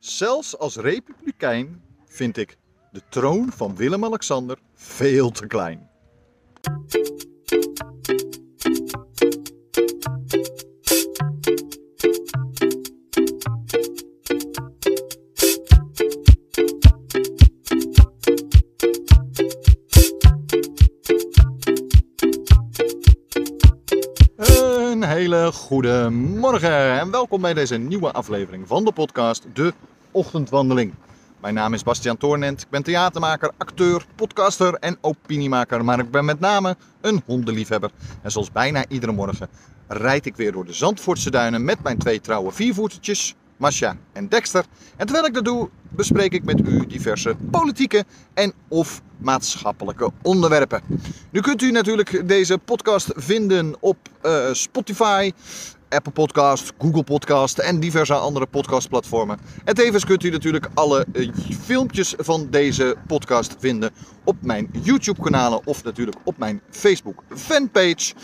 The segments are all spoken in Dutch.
Zelfs als republikein vind ik de troon van Willem-Alexander veel te klein. Hele goede morgen en welkom bij deze nieuwe aflevering van de podcast De Ochtendwandeling. Mijn naam is Bastiaan Toornent, ik ben theatermaker, acteur, podcaster en opiniemaker, maar ik ben met name een hondenliefhebber. En zoals bijna iedere morgen rijd ik weer door de Zandvoortse duinen met mijn twee trouwe viervoetertjes, Masha en Dexter. En terwijl ik dat doe, bespreek ik met u diverse politieke en of maatschappelijke onderwerpen. Nu kunt u natuurlijk deze podcast vinden op eh, Spotify, Apple Podcast, Google Podcast en diverse andere podcastplatformen. En tevens kunt u natuurlijk alle eh, filmpjes van deze podcast vinden op mijn YouTube kanalen of natuurlijk op mijn Facebook fanpage.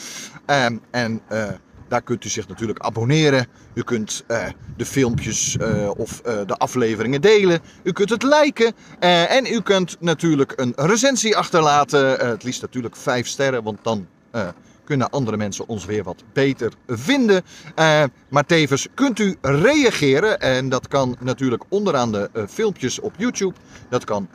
Ehm, en eh, daar kunt u zich natuurlijk abonneren. U kunt eh, de filmpjes eh, of eh, de afleveringen delen. U kunt het liken. en u kunt natuurlijk een recensie achterlaten. Het liefst natuurlijk 5 sterren, want dan kunnen andere mensen ons weer wat beter vinden. Maar tevens kunt u reageren. En dat kan natuurlijk onderaan de filmpjes op YouTube. Dat kan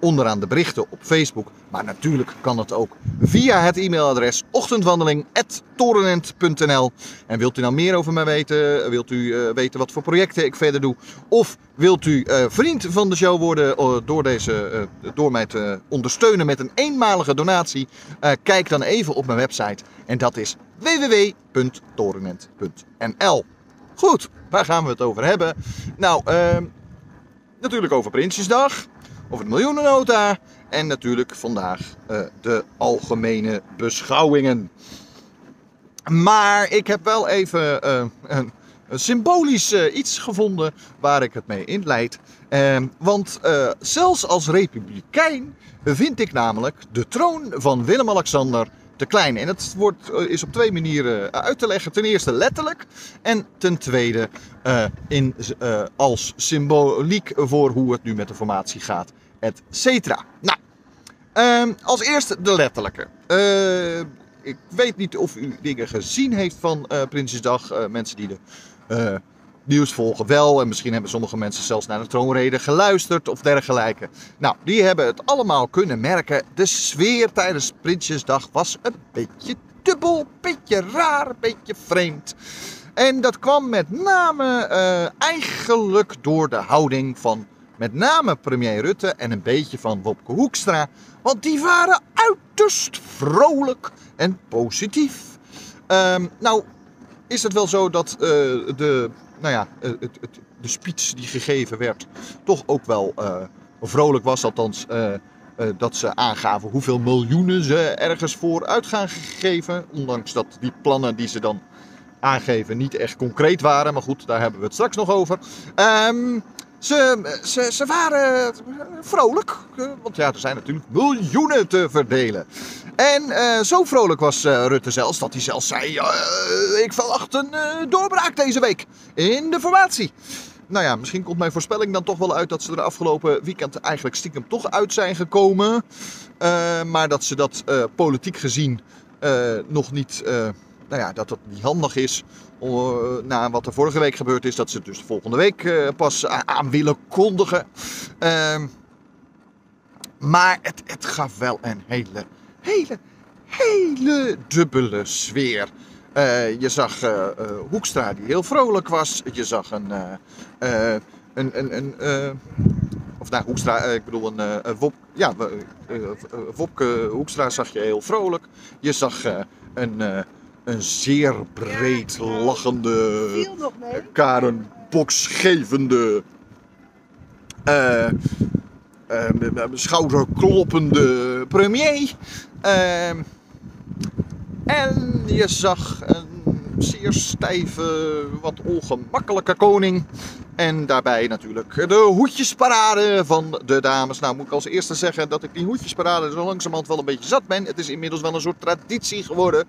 onderaan de berichten op Facebook. Maar natuurlijk kan het ook via het e-mailadres ochtendwandeling.torenent.nl. En wilt u nou meer over mij weten? Wilt u eh, weten wat voor projecten ik verder doe? Of wilt u eh, vriend van de show worden eh, door, deze, door mij te ondersteunen met een eenmalige donatie? Kijk dan even op mijn website. En dat is www.torenent.nl. Goed, waar gaan we het over hebben? Nou, ehm, natuurlijk over Prinsjesdag over de miljoenennota en natuurlijk vandaag eh, de algemene beschouwingen. Maar ik heb wel even eh, een, een symbolisch eh, iets gevonden waar ik het mee inleid. Ehm, want zelfs als republikein vind ik namelijk de troon van Willem-Alexander te klein. En het wordt, is op twee manieren uit te leggen. Ten eerste letterlijk en ten tweede in, als symboliek voor hoe het nu met de formatie gaat, et cetera. Nou, ehm, als eerste de letterlijke. Eh, ik weet niet of u dingen gezien heeft van eh, Prinsjesdag. Eh, mensen die de nieuws volgen wel. En misschien hebben sommige mensen zelfs naar de troonrede geluisterd of dergelijke. Nou, die hebben het allemaal kunnen merken. De sfeer tijdens Prinsjesdag was een beetje dubbel, beetje raar, een beetje vreemd. En dat kwam met name eigenlijk door de houding van met name premier Rutte en een beetje van Wopke Hoekstra. Want die waren uiterst vrolijk en positief. Ehm, nou, is het wel zo dat eh, de, nou ja, eh, het, het, de speech die gegeven werd toch ook wel eh, vrolijk was. Althans, eh, dat ze aangaven hoeveel miljoenen ze ergens voor uit gaan geven. Ondanks dat die plannen die ze dan aangeven niet echt concreet waren. Maar goed, daar hebben we het straks nog over. Ehm, ze, ze, ze waren vrolijk. eh, Want ja, er zijn natuurlijk miljoenen te verdelen. En eh, zo vrolijk was eh, Rutte zelfs dat hij zelfs zei: eh, Ik verwacht een eh, doorbraak deze week in de formatie. Nou ja, misschien komt mijn voorspelling dan toch wel uit dat ze er afgelopen weekend eigenlijk stiekem toch uit zijn gekomen. Eh, maar dat ze dat eh, politiek gezien eh, nog niet, eh, nou ja, dat dat niet handig is. eh, na wat er vorige week gebeurd is, dat ze het dus volgende week eh, pas aan willen kondigen. Ehm, maar het, het gaf wel een hele, hele, hele dubbele sfeer. Eh, je zag Hoekstra die heel vrolijk was. Je zag een, een, een, een of nou Hoekstra, ik bedoel een, een Wop, ja, Wopke Hoekstra zag je heel vrolijk. Je zag een, een zeer breed lachende, viel nog mee. Karen boksgevende, eh, eh, schouderkloppende premier. Eh, en je zag een zeer stijve, wat ongemakkelijke koning. En daarbij natuurlijk de hoedjesparade van de dames. Nou moet ik als eerste zeggen dat ik die hoedjesparade zo langzamerhand wel een beetje zat ben. Het is inmiddels wel een soort traditie geworden.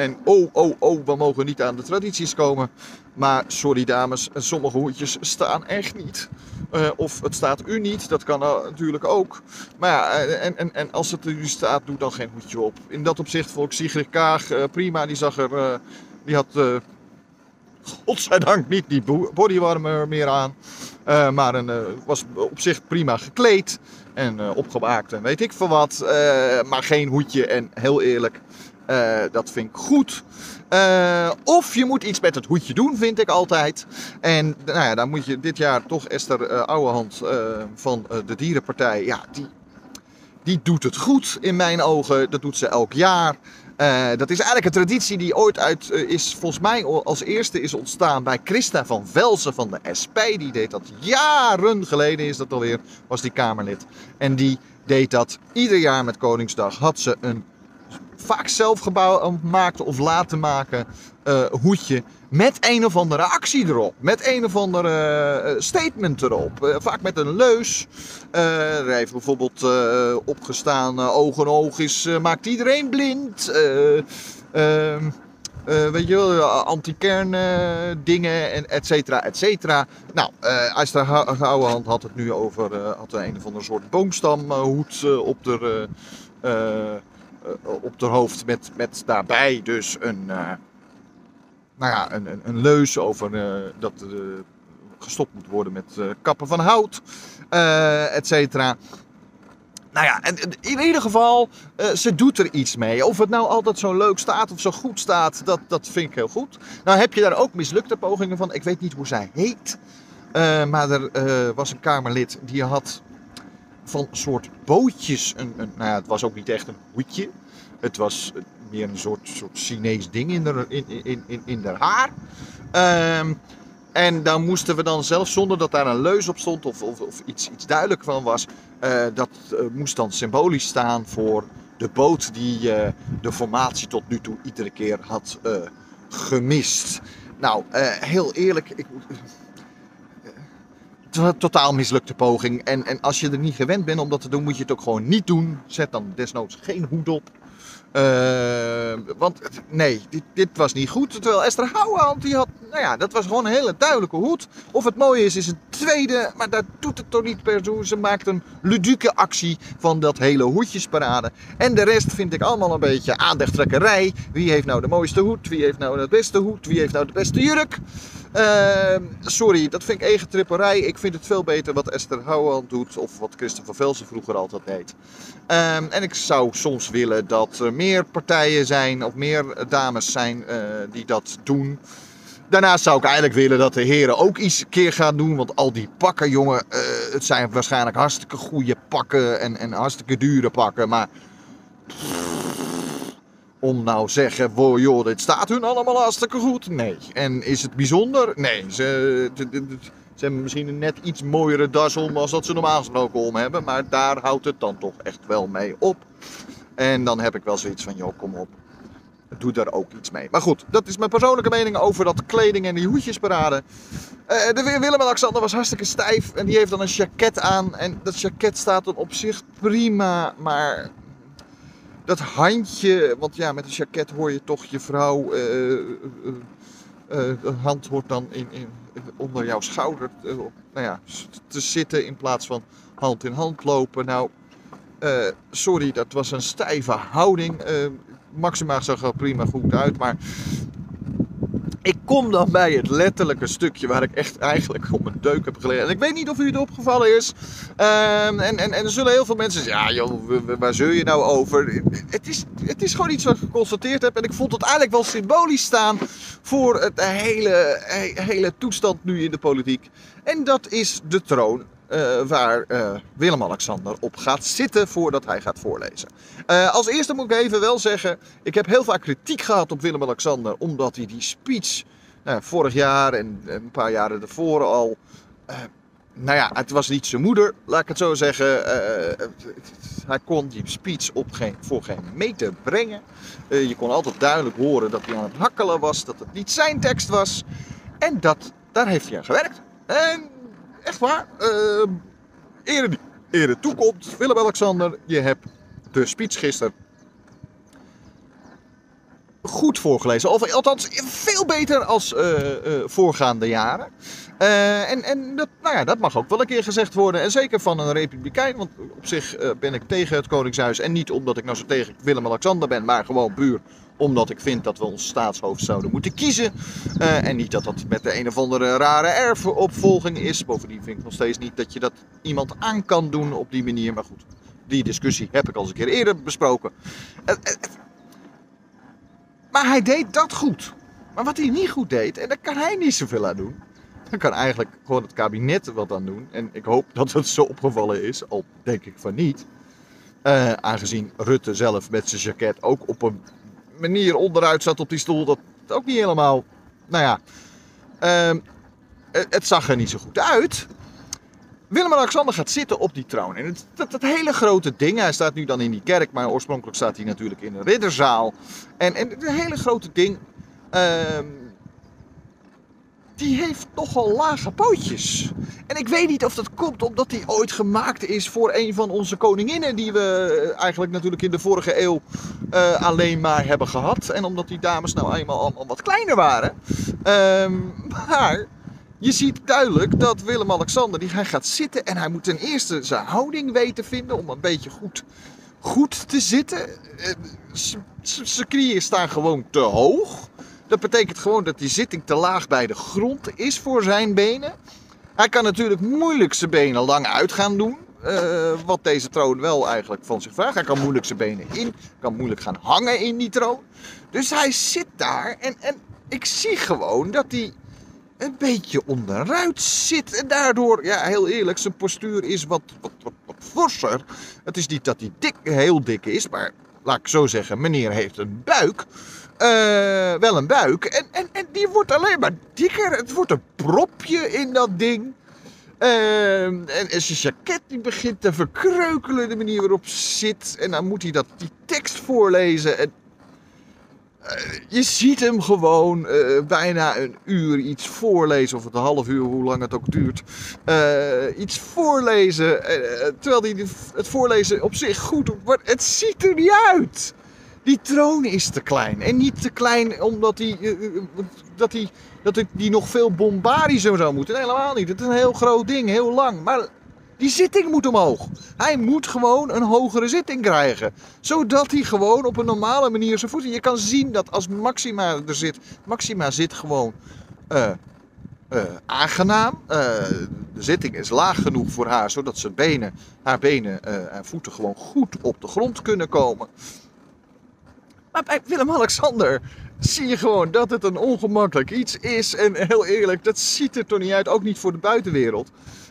En oh, oh, oh, we mogen niet aan de tradities komen. Maar sorry dames, sommige hoedjes staan echt niet. Uh, of het staat u niet, dat kan natuurlijk ook. Maar ja, en, en, en als het u staat, doe dan geen hoedje op. In dat opzicht vond ik Sigrid Kaag uh, prima. Die zag er, die had godzijdank niet die bodywarmer meer aan. Maar een, was op zich prima gekleed en uh, opgemaakt en weet ik veel wat. maar geen hoedje en heel eerlijk, dat vind ik goed. of je moet iets met het hoedje doen, vind ik altijd. En nou ja, dan moet je dit jaar toch Esther Ouwehand van de Dierenpartij, ja, die, die doet het goed in mijn ogen. Dat doet ze elk jaar. Uh, dat is eigenlijk een traditie die ooit uit uh, is, volgens mij als eerste is ontstaan bij Christa van Velsen van de SP. Die deed dat jaren geleden, is dat alweer, was die Kamerlid. En die deed dat ieder jaar met Koningsdag. Had ze een vaak zelf gemaakt of laten maken uh, hoedje met een of andere actie erop. Met een of andere uh, statement erop. Uh, vaak met een leus. er heeft bijvoorbeeld opgestaan: oog en oog is, maakt iedereen blind. Ehm, weet je wel, anti-kern dingen, en et cetera, et cetera. Nou, uh, Gouwenhand had het nu over, had een of andere soort boomstamhoed op de op de hoofd met, met daarbij dus een, uh, nou ja, een, een, een leus over dat uh, gestopt moet worden met kappen van hout, et cetera. Nou ja, in ieder geval, ze doet er iets mee. Of het nou altijd zo leuk staat of zo goed staat, dat, dat vind ik heel goed. Nou heb je daar ook mislukte pogingen van. Ik weet niet hoe zij heet. maar er was een Kamerlid die had van soort bootjes. Een, een, nou ja, het was ook niet echt een hoedje. Het was meer een soort, soort Chinees ding in de, in, in, in, in de haar. Um, en dan moesten we dan zelfs zonder dat daar een leus op stond of, of, of iets, iets duidelijk van was, uh, dat uh, moest dan symbolisch staan voor de boot die uh, de formatie tot nu toe iedere keer had gemist. Nou, heel eerlijk, ik, totaal mislukte poging. En, en als je er niet gewend bent om dat te doen, moet je het ook gewoon niet doen. Zet dan desnoods geen hoed op. Uh, want nee, dit, dit, was niet goed. Terwijl Esther Houwehand, die had, nou ja, dat was gewoon een hele duidelijke hoed. Of het mooie is, is een tweede, maar dat doet het toch niet per zo. Ze maakt een ludieke actie van dat hele hoedjesparade. En de rest vind ik allemaal een beetje aandachttrekkerij. Wie heeft nou de mooiste hoed? Wie heeft nou de beste hoed? Wie heeft nou de beste jurk? Uh, sorry, dat vind ik egentripperij. Ik vind het veel beter wat Esther Houwehand doet. Of wat Christopher Velsen vroeger altijd deed. Uh, en ik zou soms willen dat er meer partijen zijn. Of meer dames zijn uh, die dat doen. Daarnaast zou ik eigenlijk willen dat de heren ook iets keer gaan doen. Want al die pakken, jongen. Uh, het zijn waarschijnlijk hartstikke goede pakken. En, en hartstikke dure pakken. Maar... om nou zeggen, wow, joh, dit staat hun allemaal hartstikke goed. Nee. En is het bijzonder? Nee. Ze, ze hebben misschien een net iets mooiere das om als dat ze normaal gesproken om hebben. Maar daar houdt het dan toch echt wel mee op. En dan heb ik wel zoiets van, joh, kom op. Doe daar ook iets mee. Maar goed, dat is mijn persoonlijke mening over dat kleding en die hoedjesparade. Uh, de Willem-Alexander was hartstikke stijf. En die heeft dan een jacket aan. En dat jacket staat dan op zich prima. Maar dat handje, want ja, met een jacket hoor je toch je vrouw. Uh, uh, de hand wordt dan in, onder jouw schouder nou ja, te zitten in plaats van hand in hand lopen. Nou, sorry, dat was een stijve houding. Maxima zag er prima goed uit, maar ik kom dan bij het letterlijke stukje waar ik echt eigenlijk op mijn deuk heb gelegen. En ik weet niet of u het opgevallen is. Um, en, en, en er zullen heel veel mensen zeggen, ja joh, waar zul je nou over? Het is, het is gewoon iets wat ik geconstateerd heb. En ik vond het eigenlijk wel symbolisch staan voor het hele, hele toestand nu in de politiek. En dat is de troon uh, waar uh, Willem-Alexander op gaat zitten voordat hij gaat voorlezen. Uh, als eerste moet ik even wel zeggen, ik heb heel vaak kritiek gehad op Willem-Alexander, omdat hij die speech vorig jaar en een paar jaren daarvoor al... nou ja, het was niet zijn moeder, laat ik het zo zeggen. hij kon die speech op geen, voor geen meter brengen. je kon altijd duidelijk horen dat hij aan het hakkelen was, dat het niet zijn tekst was. En dat, daar heeft hij aan gewerkt. En echt waar. Uh, ere, ere toekomt. Willem-Alexander, je hebt de speech gisteren goed voorgelezen. Of althans, veel beter als voorgaande jaren. en en dat, nou ja, dat mag ook wel een keer gezegd worden. En zeker van een republikein. Want op zich ben ik tegen het Koningshuis. En niet omdat ik nou zo tegen Willem-Alexander ben. Maar gewoon puur omdat ik vind dat we ons staatshoofd zouden moeten kiezen. En niet dat dat met de een of andere rare erfopvolging is. Bovendien vind ik nog steeds niet dat je dat iemand aan kan doen op die manier. Maar goed, die discussie heb ik al eens een keer eerder besproken. Maar hij deed dat goed. Maar wat hij niet goed deed, en daar kan hij niet zoveel aan doen. Dan kan eigenlijk gewoon het kabinet wat aan doen. En ik hoop dat het zo opgevallen is, al denk ik van niet. aangezien Rutte zelf met zijn jacket ook op een manier onderuit zat op die stoel, dat ook niet helemaal. Nou ja, uh, het, zag er niet zo goed uit. Willem-Alexander gaat zitten op die troon. En het, dat, hele grote ding, hij staat nu dan in die kerk, maar oorspronkelijk staat hij natuurlijk in een ridderzaal. En, het hele grote ding, uh, die heeft nogal lage pootjes. En ik weet niet of dat komt omdat hij ooit gemaakt is voor een van onze koninginnen. Die we eigenlijk natuurlijk in de vorige eeuw uh, alleen maar hebben gehad. En omdat die dames nou eenmaal allemaal wat kleiner waren. Uh, maar je ziet duidelijk dat Willem-Alexander, die hij gaat zitten en hij moet ten eerste zijn houding weten vinden om een beetje goed, goed te zitten. Uh, zijn knieën staan gewoon te hoog. Dat betekent gewoon dat die zitting te laag bij de grond is voor zijn benen. Hij kan natuurlijk moeilijk zijn benen lang uit gaan doen. Uh, wat deze troon wel eigenlijk van zich vraagt. Hij kan moeilijk zijn benen in, kan moeilijk gaan hangen in die troon. Dus hij zit daar en, en ik zie gewoon dat hij een beetje onderuit zit. En daardoor, ja, heel eerlijk, zijn postuur is wat, wat, wat, forser. Het is niet dat hij dik, heel dik is, maar laat ik zo zeggen, meneer heeft een buik. Uh, wel een buik. En, en, en die wordt alleen maar dikker. Het wordt een propje in dat ding. Uh, en, zijn jacket die begint te verkreukelen, de manier waarop zit. En dan moet hij dat, die tekst voorlezen. En, je ziet hem gewoon bijna een uur iets voorlezen, of het een half uur, hoe lang het ook duurt. iets voorlezen, terwijl hij het voorlezen op zich goed doet. Maar het ziet er niet uit. Die troon is te klein. En niet te klein omdat hij, dat hij, dat hij die nog veel bombardischer zou moeten. Helemaal niet. Het is een heel groot ding, heel lang. Maar die zitting moet omhoog. Hij moet gewoon een hogere zitting krijgen. Zodat hij gewoon op een normale manier zijn voeten... Je kan zien dat als Maxima er zit... Maxima zit gewoon uh, uh, aangenaam. Uh, de zitting is laag genoeg voor haar... zodat zijn benen, haar benen en voeten gewoon goed op de grond kunnen komen. Maar bij Willem-Alexander zie je gewoon dat het een ongemakkelijk iets is. En heel eerlijk, dat ziet er toch niet uit, ook niet voor de buitenwereld.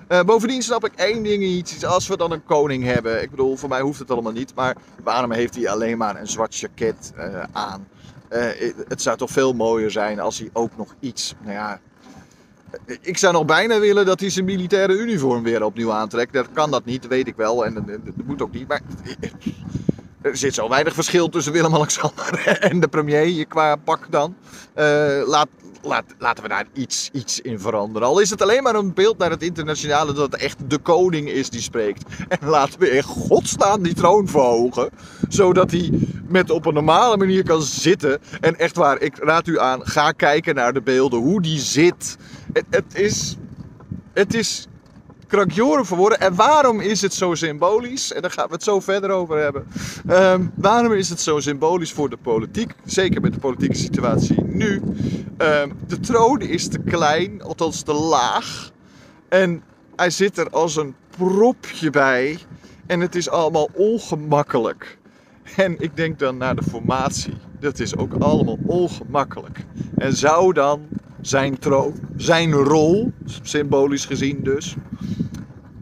Uh, bovendien snap ik één ding niet. Als we dan een koning hebben. Ik bedoel, voor mij hoeft het allemaal niet. Maar waarom heeft hij alleen maar een zwart jacket uh, aan? Uh, het zou toch veel mooier zijn als hij ook nog iets. Nou ja. Ik zou nog bijna willen dat hij zijn militaire uniform weer opnieuw aantrekt. Dat kan dat niet, weet ik wel. En dat moet ook niet. Maar er zit zo weinig verschil tussen Willem-Alexander en de premier qua pak dan. Uh, laat, laat, laten we daar iets, iets in veranderen. Al is het alleen maar een beeld naar het internationale dat het echt de koning is die spreekt. En laten we in godsnaam die troon verhogen. Zodat hij met op een normale manier kan zitten. En echt waar, ik raad u aan, ga kijken naar de beelden, hoe die zit. Het, het is... Het is krankjoren verwoorden. En waarom is het zo symbolisch? En daar gaan we het zo verder over hebben. Um, waarom is het zo symbolisch voor de politiek? Zeker met de politieke situatie nu. Um, de troon is te klein, althans te laag. En hij zit er als een propje bij. En het is allemaal ongemakkelijk. En ik denk dan naar de formatie. Dat is ook allemaal ongemakkelijk. En zou dan zijn troon, zijn rol, symbolisch gezien dus,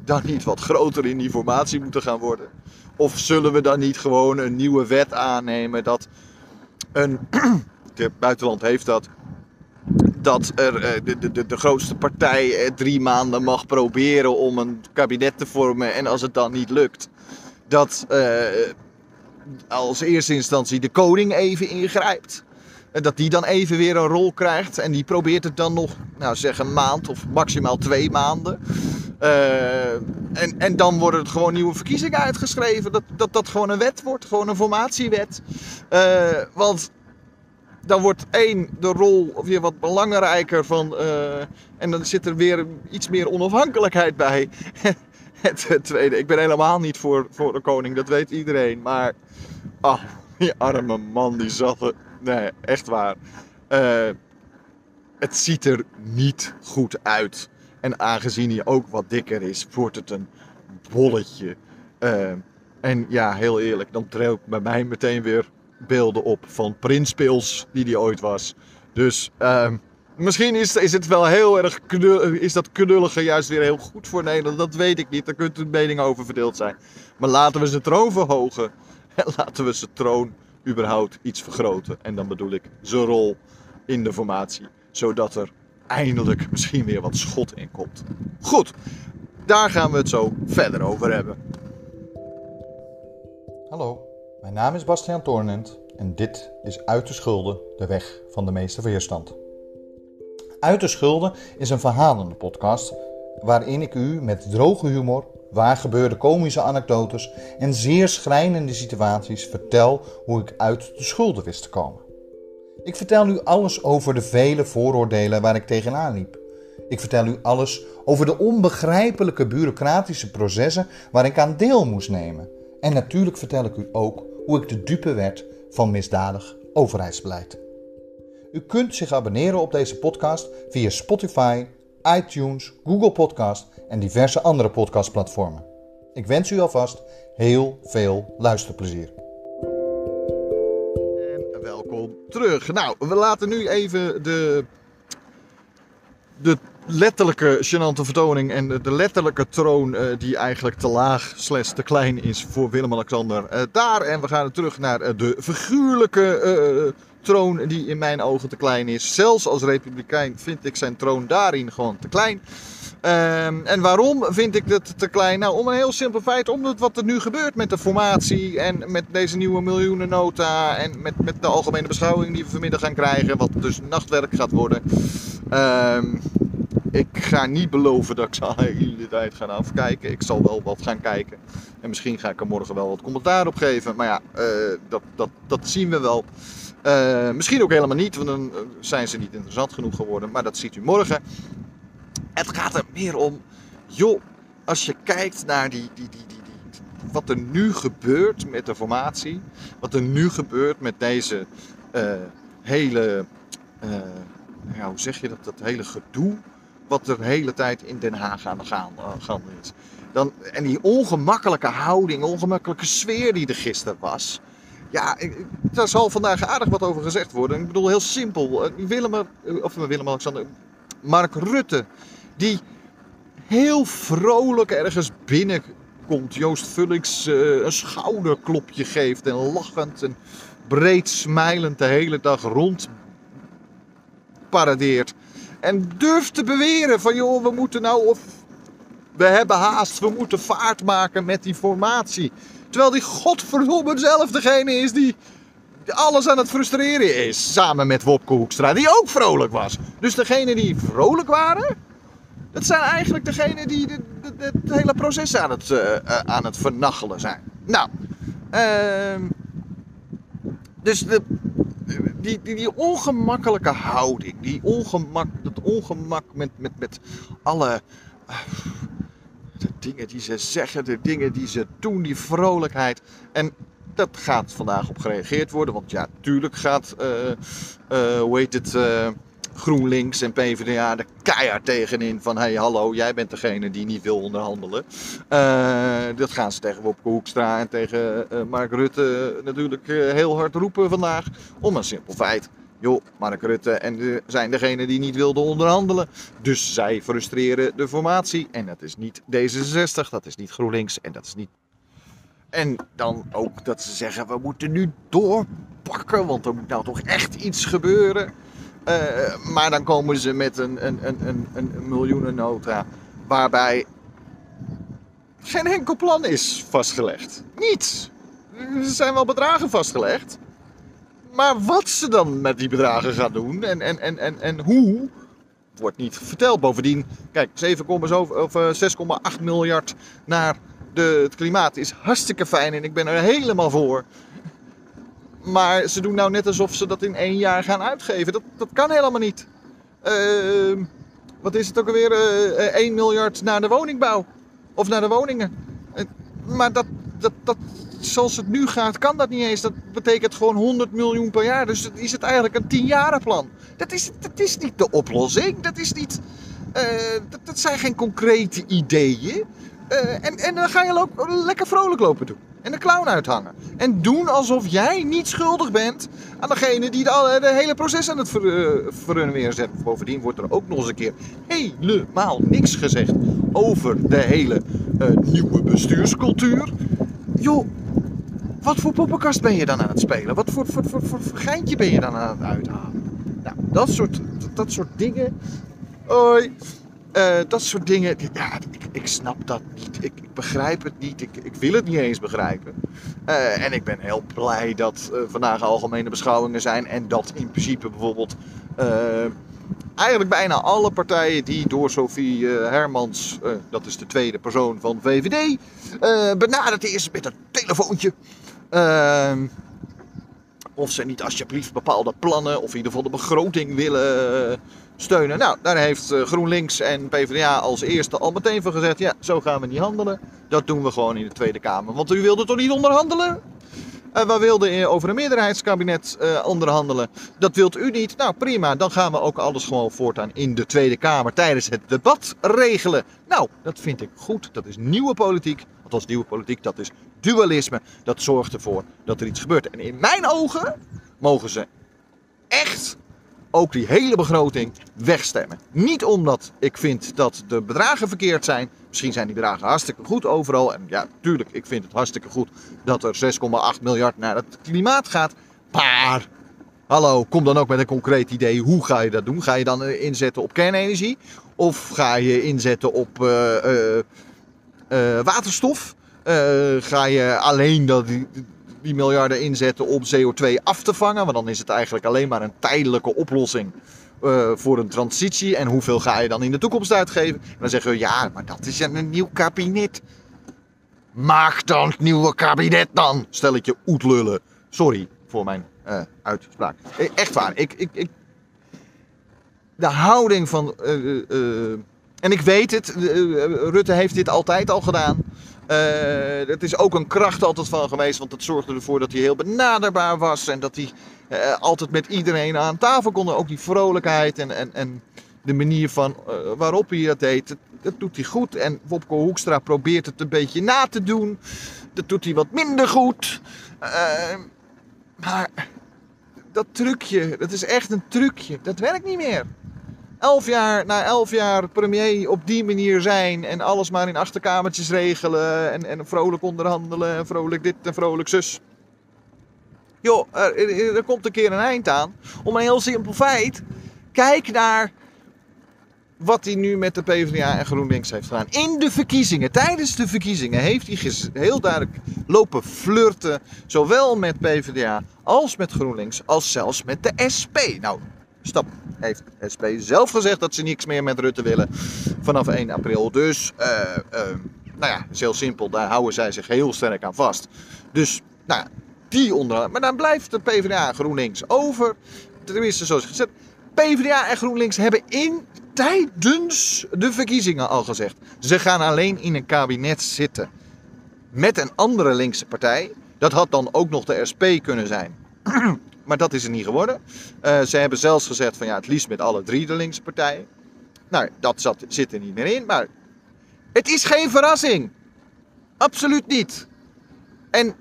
dan niet wat groter in die formatie moeten gaan worden? Of zullen we dan niet gewoon een nieuwe wet aannemen dat een, het buitenland heeft dat, dat er eh, de, de, de grootste partij eh, drie maanden mag proberen om een kabinet te vormen en als het dan niet lukt, dat uh, als eerste instantie de koning even ingrijpt. En dat die dan even weer een rol krijgt. En die probeert het dan nog, nou zeg een maand of maximaal twee maanden. Uh, en, en dan worden het gewoon nieuwe verkiezingen uitgeschreven. Dat dat, dat gewoon een wet wordt, gewoon een formatiewet. Uh, want dan wordt één de rol weer wat belangrijker van. eh, en dan zit er weer iets meer onafhankelijkheid bij. Het tweede, ik ben helemaal niet voor, voor de koning, dat weet iedereen. Maar, ah, die arme man, die zat er. Nee, echt waar. Eh, het ziet er niet goed uit. En aangezien hij ook wat dikker is, wordt het een bolletje. Eh, en ja, heel eerlijk, dan trek bij mij meteen weer beelden op van Prins Pils, die die ooit was. Dus ehm, misschien is, is het wel heel erg is dat knullige juist weer heel goed voor Nederland. Dat weet ik niet, daar kunt u mening over verdeeld zijn. Maar laten we zijn troon verhogen. En laten we zijn troon überhaupt iets vergroten. En dan bedoel ik zijn rol in de formatie. Zodat er eindelijk misschien weer wat schot in komt. Goed, daar gaan we het zo verder over hebben. Hallo, mijn naam is Bastiaan Toornent en dit is Uit de Schulden, de weg van de meeste weerstand. Uit de Schulden is een verhalende podcast waarin ik u met droge humor, waargebeurde komische anekdotes en zeer schrijnende situaties vertel hoe ik uit de schulden wist te komen. Ik vertel u alles over de vele vooroordelen waar ik tegenaan liep. Ik vertel u alles over de onbegrijpelijke bureaucratische processen waar ik aan deel moest nemen. En natuurlijk vertel ik u ook hoe ik de dupe werd van misdadig overheidsbeleid. U kunt zich abonneren op deze podcast via Spotify, iTunes, Google Podcast en diverse andere podcastplatformen. Ik wens u alvast heel veel luisterplezier. En welkom terug. Nou, we laten nu even de, de letterlijke gênante vertoning en de, letterlijke troon eh, die eigenlijk te laag slash te klein is voor Willem-Alexander eh, daar. En we gaan terug naar eh, de figuurlijke troon die in mijn ogen te klein is. Zelfs als republikein vind ik zijn troon daarin gewoon te klein. Ehm, en waarom vind ik dat te klein? Nou, om een heel simpel feit. Omdat wat er nu gebeurt met de formatie en met deze nieuwe miljoenennota en met, met de algemene beschouwing die we vanmiddag gaan krijgen, wat dus nachtwerk gaat worden. Ehm, ik ga niet beloven dat ik de hele tijd ga afkijken. Ik zal wel wat gaan kijken. En misschien ga ik er morgen wel wat commentaar op geven. Maar ja, eh, dat, dat, dat zien we wel. Eh, misschien ook helemaal niet, want dan eh, zijn ze niet interessant genoeg geworden. Maar dat ziet u morgen. Het gaat er meer om, joh, als je kijkt naar die, die, die, die, wat er nu gebeurt met de formatie, wat er nu gebeurt met deze hele, hoe zeg je dat, dat hele gedoe, wat er de hele tijd in Den Haag aan de uh, gaande is. Dan, en die ongemakkelijke houding, ongemakkelijke sfeer die er gisteren was. Ja, daar zal vandaag aardig wat over gezegd worden. Ik bedoel, heel simpel. eh, Willem, eh, of Willem-Alexander, Mark Rutte, die heel vrolijk ergens binnenkomt. Joost Vullings eh, een schouderklopje geeft en lachend en breed smijlend de hele dag rond paradeert. En durft te beweren van joh, we moeten nou of we hebben haast, we moeten vaart maken met die formatie. Terwijl die godverdomme zelf degene is die alles aan het frustreren is. Samen met Wopke Hoekstra, die ook vrolijk was. Dus degene die vrolijk waren, dat zijn eigenlijk degenen die het hele proces aan het, eh, eh, aan het vernachelen zijn. Nou, ehm, dus de, die, die, die ongemakkelijke houding, die ongemak, dat ongemak met, met, met alle eh, de dingen die ze zeggen, de dingen die ze doen, die vrolijkheid. En dat gaat vandaag op gereageerd worden, want ja, tuurlijk gaat, eh, hoe heet het, GroenLinks en PvdA er keihard tegenin van, hey hallo, jij bent degene die niet wil onderhandelen. Eh, dat gaan ze tegen Wopke Hoekstra en tegen eh, Mark Rutte natuurlijk eh, heel hard roepen vandaag, om een simpel feit. Joh, Mark Rutte en zijn degene die niet wilden onderhandelen. Dus zij frustreren de formatie. En dat is niet D66, dat is niet GroenLinks en dat is niet. En dan ook dat ze zeggen: we moeten nu doorpakken, want er moet nou toch echt iets gebeuren. Eh, maar dan komen ze met een, een, een, een, een miljoenennota waarbij geen enkel plan is vastgelegd. Niets. Er zijn wel bedragen vastgelegd. Maar wat ze dan met die bedragen gaan doen en, en, en, en, en hoe, wordt niet verteld. Bovendien, kijk, 7,7 of eh, 6,8 miljard naar de, het klimaat is hartstikke fijn en ik ben er helemaal voor. Maar ze doen nou net alsof ze dat in één jaar gaan uitgeven. Dat, dat kan helemaal niet. Ehm, wat is het ook alweer? Eh, eh, 1 miljard naar de woningbouw. Of naar de woningen. Eh, maar dat, dat, dat, zoals het nu gaat, kan dat niet eens. Dat betekent gewoon 100 miljoen per jaar. Dus is het eigenlijk een 10-jarenplan. Dat is, dat is niet de oplossing. Dat is niet... eh, dat, dat zijn geen concrete ideeën. Eh, en, en dan ga je lekker vrolijk lopen doen. En de clown uithangen. En doen alsof jij niet schuldig bent aan degene die al- de hele proces aan het ver, eh, verrunnen weer zet. Bovendien wordt er ook nog eens een keer helemaal niks gezegd over de hele eh, nieuwe bestuurscultuur. Joh, wat voor poppenkast ben je dan aan het spelen? Wat voor, voor geintje ben je dan aan het uithalen? Nou, dat soort, dat, dat soort dingen. Hoi. Eh, dat soort dingen, ja, ik, ik snap dat niet. Ik, ik begrijp het niet. Ik, ik wil het niet eens begrijpen. Eh, en ik ben heel blij dat eh, vandaag algemene beschouwingen zijn. En dat in principe bijvoorbeeld eigenlijk bijna alle partijen die door Sophie Hermans, dat is de tweede persoon van VVD, benaderd is met een telefoontje. Ehm, of ze niet alsjeblieft bepaalde plannen of in ieder geval de begroting willen steunen. Nou, daar heeft eh, GroenLinks en PvdA als eerste al meteen van gezegd: ja, zo gaan we niet handelen. Dat doen we gewoon in de Tweede Kamer. Want u wilde toch niet onderhandelen? Eh, we wilden eh, over een meerderheidskabinet onderhandelen. Dat wilt u niet. Nou, prima. Dan gaan we ook alles gewoon voortaan in de Tweede Kamer tijdens het debat regelen. Nou, dat vind ik goed. Dat is nieuwe politiek. Althans, nieuwe politiek, dat is dualisme. Dat zorgt ervoor dat er iets gebeurt. En in mijn ogen mogen ze echt ook die hele begroting wegstemmen. Niet omdat ik vind dat de bedragen verkeerd zijn. Misschien zijn die bedragen hartstikke goed overal. En ja, tuurlijk, ik vind het hartstikke goed dat er 6,8 miljard naar het klimaat gaat. Maar, hallo, kom dan ook met een concreet idee. Hoe ga je dat doen? Ga je dan eh, inzetten op kernenergie? Of ga je inzetten op eh, eh, waterstof? Ga je alleen dat, die, miljarden inzetten om CO2 af te vangen? Want dan is het eigenlijk alleen maar een tijdelijke oplossing eh, voor een transitie. En hoeveel ga je dan in de toekomst uitgeven? En dan zeggen we ja, maar dat is een nieuw kabinet. Maak dan het nieuwe kabinet dan, stel ik je oetlullen. Sorry voor mijn eh, uitspraak. Eh, Echt waar, ik, ik, ik, de houding van. en ik weet het, Rutte heeft dit altijd al gedaan. Eh, het is ook een kracht altijd van geweest, want dat zorgde ervoor dat hij heel benaderbaar was. En dat hij eh, altijd met iedereen aan tafel kon. Ook die vrolijkheid en, en, en de manier van eh, waarop hij dat deed, dat, dat doet hij goed. En Wopke Hoekstra probeert het een beetje na te doen. Dat doet hij wat minder goed. Eh, maar dat trucje, dat is echt een trucje. Dat werkt niet meer. Elf jaar, na elf jaar premier op die manier zijn en alles maar in achterkamertjes regelen en, en vrolijk onderhandelen en vrolijk dit en vrolijk zus. Joh, er, er- komt een keer een eind aan. Om een heel simpel feit. Kijk naar wat hij nu met de PvdA en GroenLinks heeft gedaan. In de verkiezingen, tijdens de verkiezingen, heeft hij heel duidelijk lopen flirten. Zowel met PvdA als met GroenLinks, als zelfs met de SP. Nou, stap heeft SP zelf gezegd dat ze niks meer met Rutte willen vanaf 1 april. Dus, eh, nou ja, is heel simpel. Daar houden zij zich heel sterk aan vast. Dus, nou ja, die onder. Maar dan blijft de PvdA en GroenLinks over. Tenminste, zoals gezegd. PvdA en GroenLinks hebben in tijdens de verkiezingen al gezegd. Ze gaan alleen in een kabinet zitten. Met een andere linkse partij. Dat had dan ook nog de SP kunnen zijn. Maar dat is er niet geworden. Eh, ze hebben zelfs gezegd van ja, het liefst met alle drie de linkse partijen. Nou, dat zat, zit er niet meer in. Maar het is geen verrassing. Absoluut niet. En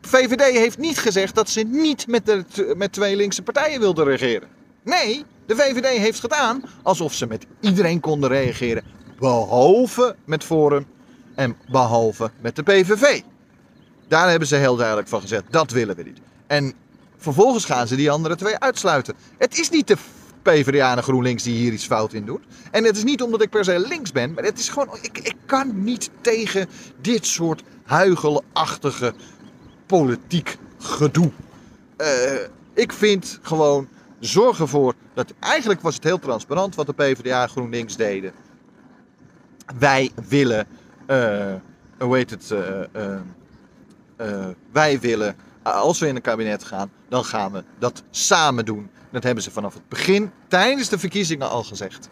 VVD heeft niet gezegd dat ze niet met, de, met twee linkse partijen wilden regeren. Nee, de VVD heeft gedaan alsof ze met iedereen konden reageren. Behalve met Forum en behalve met de PVV. Daar hebben ze heel duidelijk van gezegd, dat willen we niet. En vervolgens gaan ze die andere twee uitsluiten. Het is niet de PvdA en GroenLinks die hier iets fout in doet. En het is niet omdat ik per se links ben, maar het is gewoon, ik, ik kan niet tegen dit soort huigelachtige politiek gedoe. Eh, ik vind gewoon, zorg ervoor dat, eigenlijk was het heel transparant wat de PvdA en GroenLinks deden. Wij willen, eh, hoe heet het, eh, wij willen als we in een kabinet gaan, dan gaan we dat samen doen. Dat hebben ze vanaf het begin, tijdens de verkiezingen al gezegd.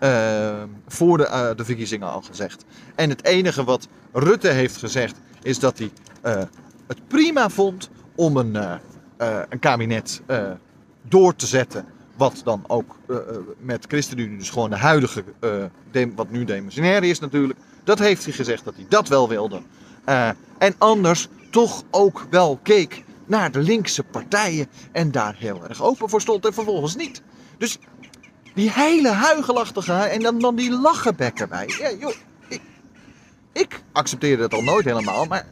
Uh, voor de, uh, de, verkiezingen al gezegd. En het enige wat Rutte heeft gezegd is dat hij uh, het prima vond om een, een kabinet door te zetten. Wat dan ook met ChristenUnie, dus gewoon de huidige, wat nu demissionair is natuurlijk. Dat heeft hij gezegd dat hij dat wel wilde. en anders toch ook wel keek naar de linkse partijen en daar heel erg open voor stond en vervolgens niet. Dus die hele huigelachtige en dan, dan die lachenbekken bij. Ja, joh, ik, ik accepteerde het al nooit helemaal, maar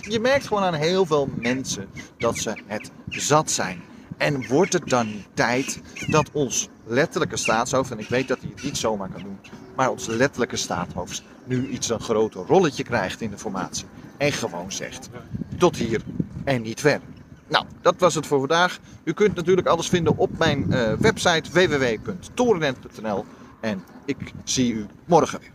je merkt gewoon aan heel veel mensen dat ze het zat zijn. En wordt het dan tijd dat ons letterlijke staatshoofd, en ik weet dat hij het niet zomaar kan doen, maar ons letterlijke staatshoofd nu iets een groter rolletje krijgt in de formatie. En gewoon zegt, tot hier en niet verder. Nou, dat was het voor vandaag. U kunt natuurlijk alles vinden op mijn eh, website www.torenent.nl en ik zie u morgen weer.